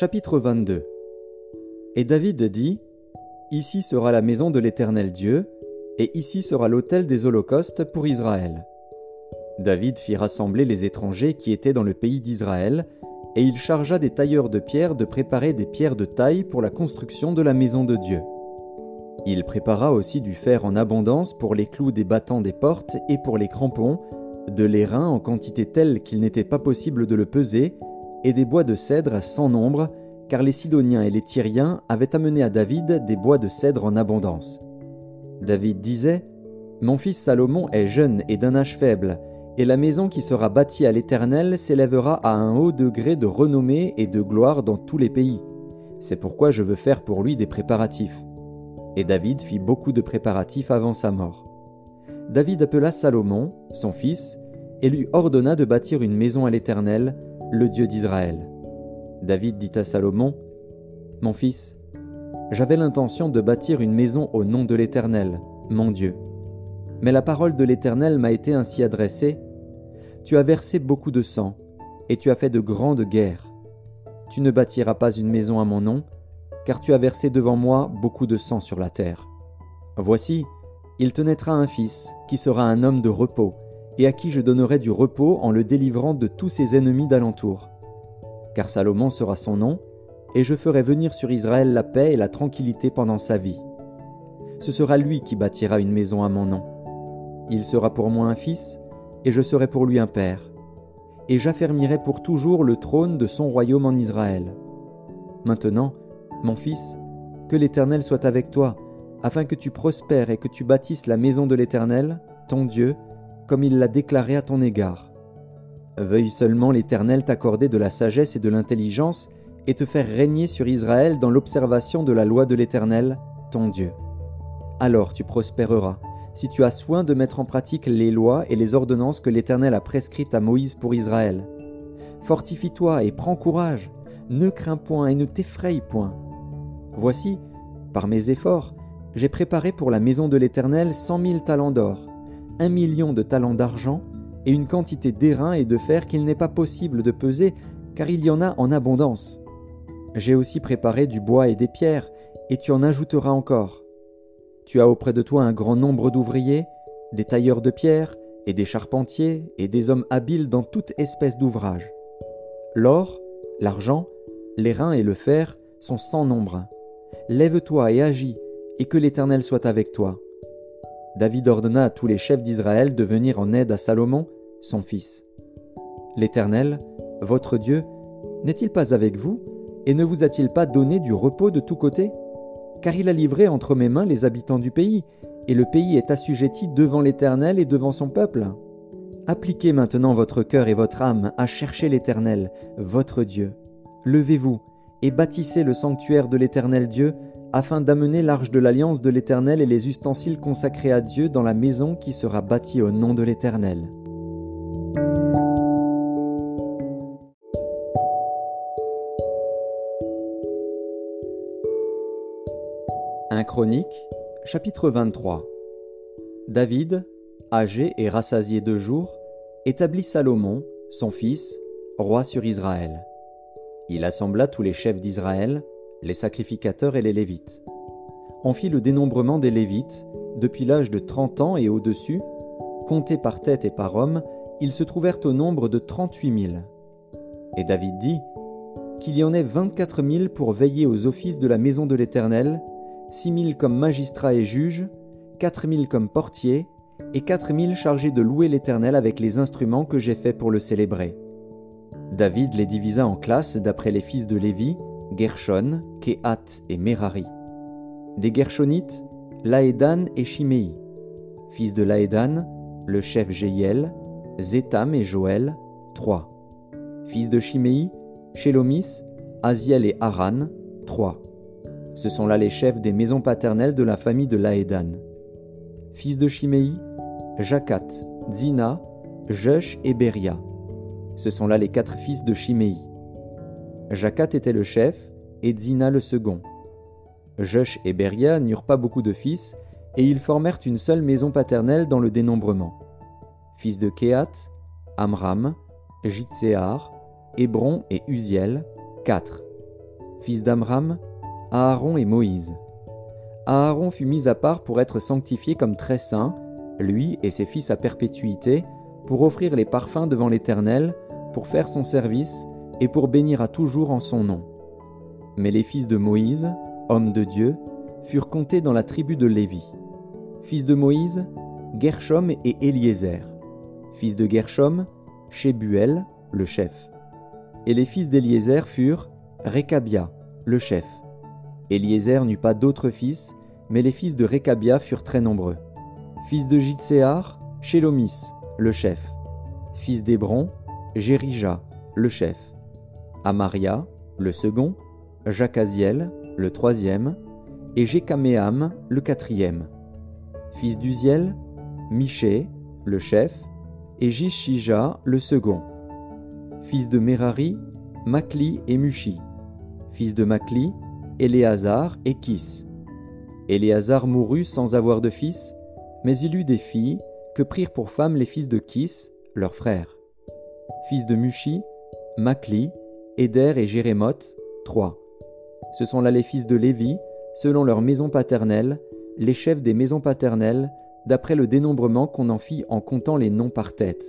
1 Chronique, chapitre 22 Et David dit Ici sera la maison de l'Éternel Dieu, et ici sera l'autel des holocaustes pour Israël. David fit rassembler les étrangers qui étaient dans le pays d'Israël, et il chargea des tailleurs de pierre de préparer des pierres de taille pour la construction de la maison de Dieu. Il prépara aussi du fer en abondance pour les clous des battants des portes et pour les crampons, de l'airain en quantité telle qu'il n'était pas possible de le peser, et des bois de cèdre sans nombre, car les Sidoniens et les Tyriens avaient amené à David des bois de cèdre en abondance. David disait Mon fils Salomon est jeune et d'un âge faible, et la maison qui sera bâtie à l'Éternel s'élèvera à un haut degré de renommée et de gloire dans tous les pays. C'est pourquoi je veux faire pour lui des préparatifs. Et David fit beaucoup de préparatifs avant sa mort. David appela Salomon, son fils, et lui ordonna de bâtir une maison à l'Éternel, le Dieu d'Israël. David dit à Salomon, Mon fils, j'avais l'intention de bâtir une maison au nom de l'Éternel, mon Dieu. Mais la parole de l'Éternel m'a été ainsi adressée, Tu as versé beaucoup de sang, et tu as fait de grandes guerres. Tu ne bâtiras pas une maison à mon nom, car tu as versé devant moi beaucoup de sang sur la terre. Voici, il te naîtra un fils, qui sera un homme de repos, et à qui je donnerai du repos en le délivrant de tous ses ennemis d'alentour. Car Salomon sera son nom, et je ferai venir sur Israël la paix et la tranquillité pendant sa vie. Ce sera lui qui bâtira une maison à mon nom. Il sera pour moi un fils, et je serai pour lui un père. Et j'affermirai pour toujours le trône de son royaume en Israël. Maintenant, mon fils, que l'Éternel soit avec toi, afin que tu prospères et que tu bâtisses la maison de l'Éternel, ton Dieu, comme il l'a déclaré à ton égard. Veuille seulement l'Éternel t'accorder de la sagesse et de l'intelligence, et te faire régner sur Israël dans l'observation de la loi de l'Éternel, ton Dieu. Alors tu prospéreras, si tu as soin de mettre en pratique les lois et les ordonnances que l'Éternel a prescrites à Moïse pour Israël. Fortifie-toi et prends courage, ne crains point et ne t'effraie point Voici, par mes efforts, j'ai préparé pour la maison de l'Éternel cent mille talents d'or, un million de talents d'argent, et une quantité d'airain et de fer qu'il n'est pas possible de peser, car il y en a en abondance. J'ai aussi préparé du bois et des pierres, et tu en ajouteras encore. Tu as auprès de toi un grand nombre d'ouvriers, des tailleurs de pierre, et des charpentiers, et des hommes habiles dans toute espèce d'ouvrage. L'or, l'argent, l'airain et le fer sont sans nombre. Lève-toi et agis, et que l'Éternel soit avec toi. David ordonna à tous les chefs d'Israël de venir en aide à Salomon, son fils. L'Éternel, votre Dieu, n'est-il pas avec vous, et ne vous a-t-il pas donné du repos de tous côtés? Car il a livré entre mes mains les habitants du pays, et le pays est assujetti devant l'Éternel et devant son peuple. Appliquez maintenant votre cœur et votre âme à chercher l'Éternel, votre Dieu. Levez-vous, et bâtissez le sanctuaire de l'Éternel Dieu, afin d'amener l'arche de l'alliance de l'Éternel et les ustensiles consacrés à Dieu dans la maison qui sera bâtie au nom de l'Éternel. Un Chronique, chapitre 23 David, âgé et rassasié de jours, établit Salomon, son fils, roi sur Israël. Il assembla tous les chefs d'Israël, les sacrificateurs et les Lévites. On fit le dénombrement des Lévites, depuis l'âge de trente ans et au-dessus, comptés par tête et par homme, ils se trouvèrent au nombre de trente-huit mille. Et David dit qu'il y en ait vingt-quatre mille pour veiller aux offices de la maison de l'Éternel, six mille comme magistrats et juges, quatre mille comme portiers, et quatre mille chargés de louer l'Éternel avec les instruments que j'ai faits pour le célébrer. David les divisa en classes d'après les fils de Lévi, Gershon, Kehat et Merari. Des Gershonites, Laédan et Shimei. Fils de Laédan, le chef Jéiel, Zétam et Joël, trois. Fils de Shimei, Shelomis, Aziel et Haran, trois. Ce sont là les chefs des maisons paternelles de la famille de Laédan. Fils de Shimei, Jacat, Zina, Jush et Beria. Ce sont là les quatre fils de Shimei. Jacat était le chef et Zina le second. Jush et Beria n'eurent pas beaucoup de fils, et ils formèrent une seule maison paternelle dans le dénombrement. Fils de Kehat, Amram, Jitséar, Hébron et Uziel, quatre. Fils d'Amram, Aaron et Moïse. Aaron fut mis à part pour être sanctifié comme très saint, lui et ses fils à perpétuité, pour offrir les parfums devant l'Éternel, pour faire son service et pour bénir à toujours en son nom. Mais les fils de Moïse, hommes de Dieu, furent comptés dans la tribu de Lévi. Fils de Moïse, Gershom et Eliezer. Fils de Gershom, Shebuel, le chef. Et les fils d'Eliezer furent Rekabia, le chef. Eliezer n'eut pas d'autres fils, mais les fils de Rekabia furent très nombreux. Fils de Jitséar, Shelomis, le chef. Fils d'Hébron, Jérija, le chef. Amaria, le second, Jacaziel, le troisième, et Jécaméam, le quatrième. Fils d'Uziel, Miché, le chef, et Jishija, le second. Fils de Merari, Makli et Mushi. Fils de Makli, Éléazar et Kis. Éléazar mourut sans avoir de fils, mais il eut des filles que prirent pour femmes les fils de Kis, leur frère. Fils de Mushi, Makli, Éder et Jérémoth, trois. Ce sont là les fils de Lévi, selon leur maison paternelle, les chefs des maisons paternelles, d'après le dénombrement qu'on en fit en comptant les noms par tête.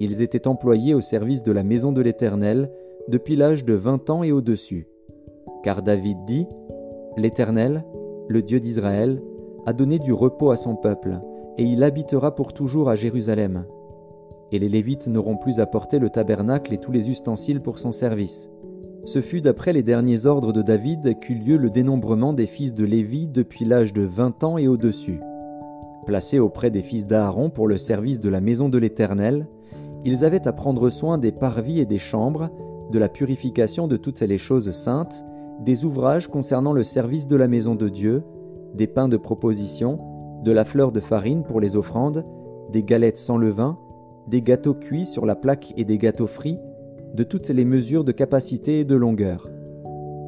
Ils étaient employés au service de la maison de l'Éternel depuis l'âge de vingt ans et au-dessus. Car David dit, L'Éternel, le Dieu d'Israël, a donné du repos à son peuple, et il habitera pour toujours à Jérusalem. Et les Lévites n'auront plus à porter le tabernacle et tous les ustensiles pour son service. Ce fut d'après les derniers ordres de David qu'eut lieu le dénombrement des fils de Lévi depuis l'âge de vingt ans et au-dessus. Placés auprès des fils d'Aaron pour le service de la maison de l'Éternel, ils avaient à prendre soin des parvis et des chambres, de la purification de toutes les choses saintes, des ouvrages concernant le service de la maison de Dieu, des pains de proposition, de la fleur de farine pour les offrandes, des galettes sans levain, des gâteaux cuits sur la plaque et des gâteaux frits, de toutes les mesures de capacité et de longueur.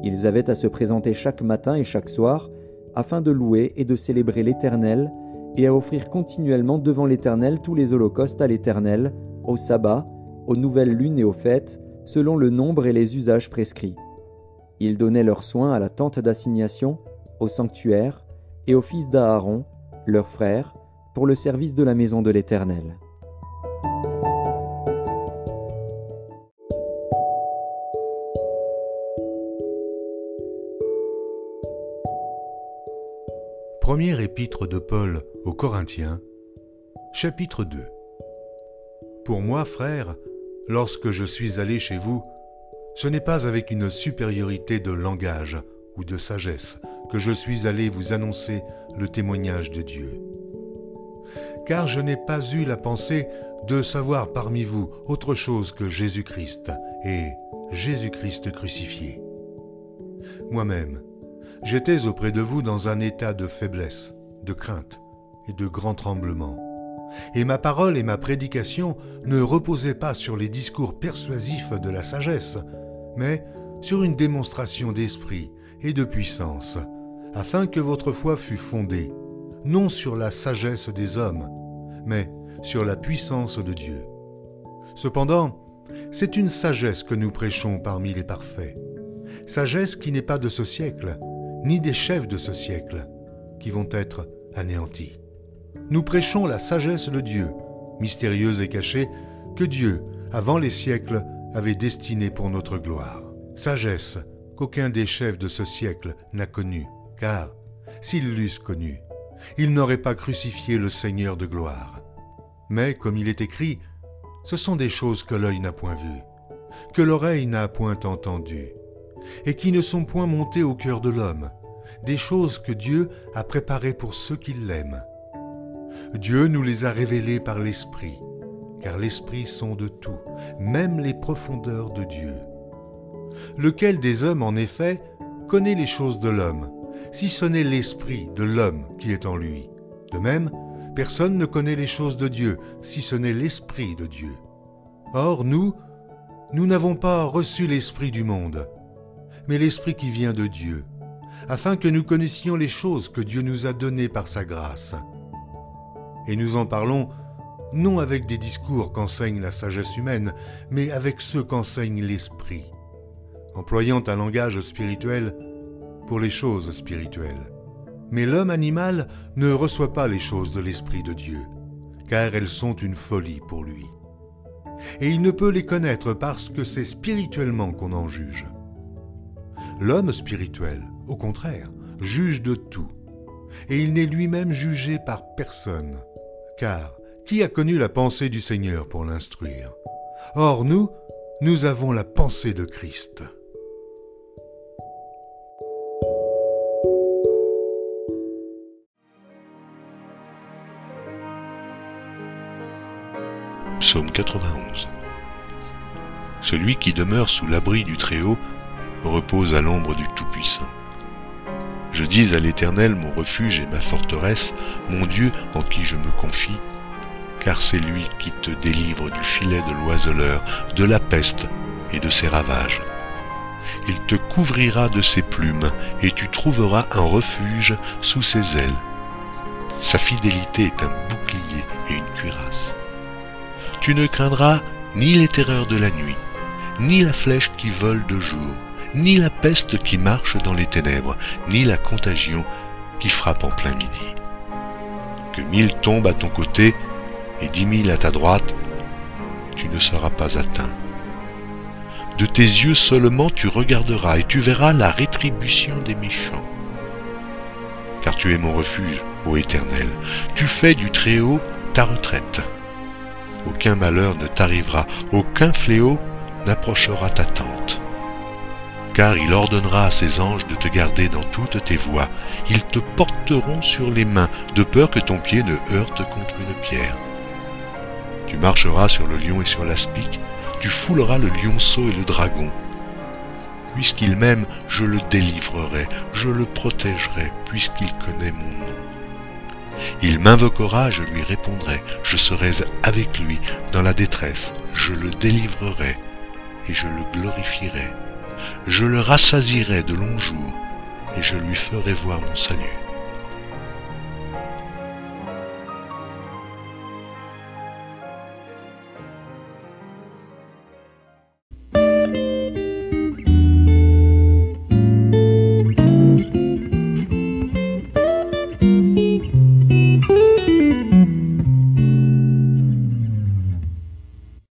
Ils avaient à se présenter chaque matin et chaque soir, afin de louer et de célébrer l'Éternel, et à offrir continuellement devant l'Éternel tous les holocaustes à l'Éternel, au sabbat, aux nouvelles lunes et aux fêtes, selon le nombre et les usages prescrits. Ils donnaient leurs soins à la tente d'assignation, au sanctuaire, et aux fils d'Aaron, leurs frères, pour le service de la maison de l'Éternel. Première épître de Paul aux Corinthiens, chapitre 2 Pour moi, frères, lorsque je suis allé chez vous, ce n'est pas avec une supériorité de langage ou de sagesse que je suis allé vous annoncer le témoignage de Dieu. Car je n'ai pas eu la pensée de savoir parmi vous autre chose que Jésus-Christ et Jésus-Christ crucifié. Moi-même, j'étais auprès de vous dans un état de faiblesse, de crainte et de grand tremblement. Et ma parole et ma prédication ne reposaient pas sur les discours persuasifs de la sagesse, mais sur une démonstration d'esprit et de puissance, afin que votre foi fût fondée, non sur la sagesse des hommes, mais sur la puissance de Dieu. Cependant, c'est une sagesse que nous prêchons parmi les parfaits, sagesse qui n'est pas de ce siècle, ni des chefs de ce siècle, qui vont être anéantis. Nous prêchons la sagesse de Dieu, mystérieuse et cachée, que Dieu, avant les siècles, avait destinée pour notre gloire. Sagesse qu'aucun des chefs de ce siècle n'a connue, car, s'ils l'eussent connue, ils n'auraient pas crucifié le Seigneur de gloire. Mais, comme il est écrit, ce sont des choses que l'œil n'a point vues, que l'oreille n'a point entendues, et qui ne sont point montées au cœur de l'homme, des choses que Dieu a préparées pour ceux qui l'aiment. Dieu nous les a révélées par l'Esprit, car l'Esprit sonde tout, même les profondeurs de Dieu. Lequel des hommes, en effet, connaît les choses de l'homme, si ce n'est l'Esprit de l'homme qui est en lui? De même, personne ne connaît les choses de Dieu, si ce n'est l'Esprit de Dieu. Or, nous, nous n'avons pas reçu l'Esprit du monde, mais l'Esprit qui vient de Dieu, afin que nous connaissions les choses que Dieu nous a données par sa grâce. Et nous en parlons non avec des discours qu'enseigne la sagesse humaine, mais avec ceux qu'enseigne l'esprit, employant un langage spirituel pour les choses spirituelles. Mais l'homme animal ne reçoit pas les choses de l'Esprit de Dieu, car elles sont une folie pour lui. Et il ne peut les connaître parce que c'est spirituellement qu'on en juge. L'homme spirituel, au contraire, juge de tout, et il n'est lui-même jugé par personne, car qui a connu la pensée du Seigneur pour l'instruire? Or nous, nous avons la pensée de Christ. Psaume 91 Celui qui demeure sous l'abri du Très-Haut repose à l'ombre du Tout-Puissant. Je dis à l'Éternel mon refuge et ma forteresse, mon Dieu en qui je me confie, car c'est lui qui te délivre du filet de l'oiseleur, de la peste et de ses ravages. Il te couvrira de ses plumes, et tu trouveras un refuge sous ses ailes. Sa fidélité est un bouclier et une cuirasse. Tu ne craindras ni les terreurs de la nuit, ni la flèche qui vole de jour, ni la peste qui marche dans les ténèbres, ni la contagion qui frappe en plein midi. Que mille tombent à ton côté et dix mille à ta droite, tu ne seras pas atteint. De tes yeux seulement tu regarderas et tu verras la rétribution des méchants. Car tu es mon refuge, ô Éternel, tu fais du Très-Haut ta retraite. Aucun malheur ne t'arrivera, aucun fléau n'approchera ta tente. Car il ordonnera à ses anges de te garder dans toutes tes voies, ils te porteront sur les mains, de peur que ton pied ne heurte contre une pierre. Tu marcheras sur le lion et sur l'aspic, tu fouleras le lionceau et le dragon. Puisqu'il m'aime, je le délivrerai, je le protégerai, puisqu'il connaît mon nom. Il m'invoquera, je lui répondrai, je serai avec lui dans la détresse, je le délivrerai et je le glorifierai. Je le rassasirai de longs jours et je lui ferai voir mon salut.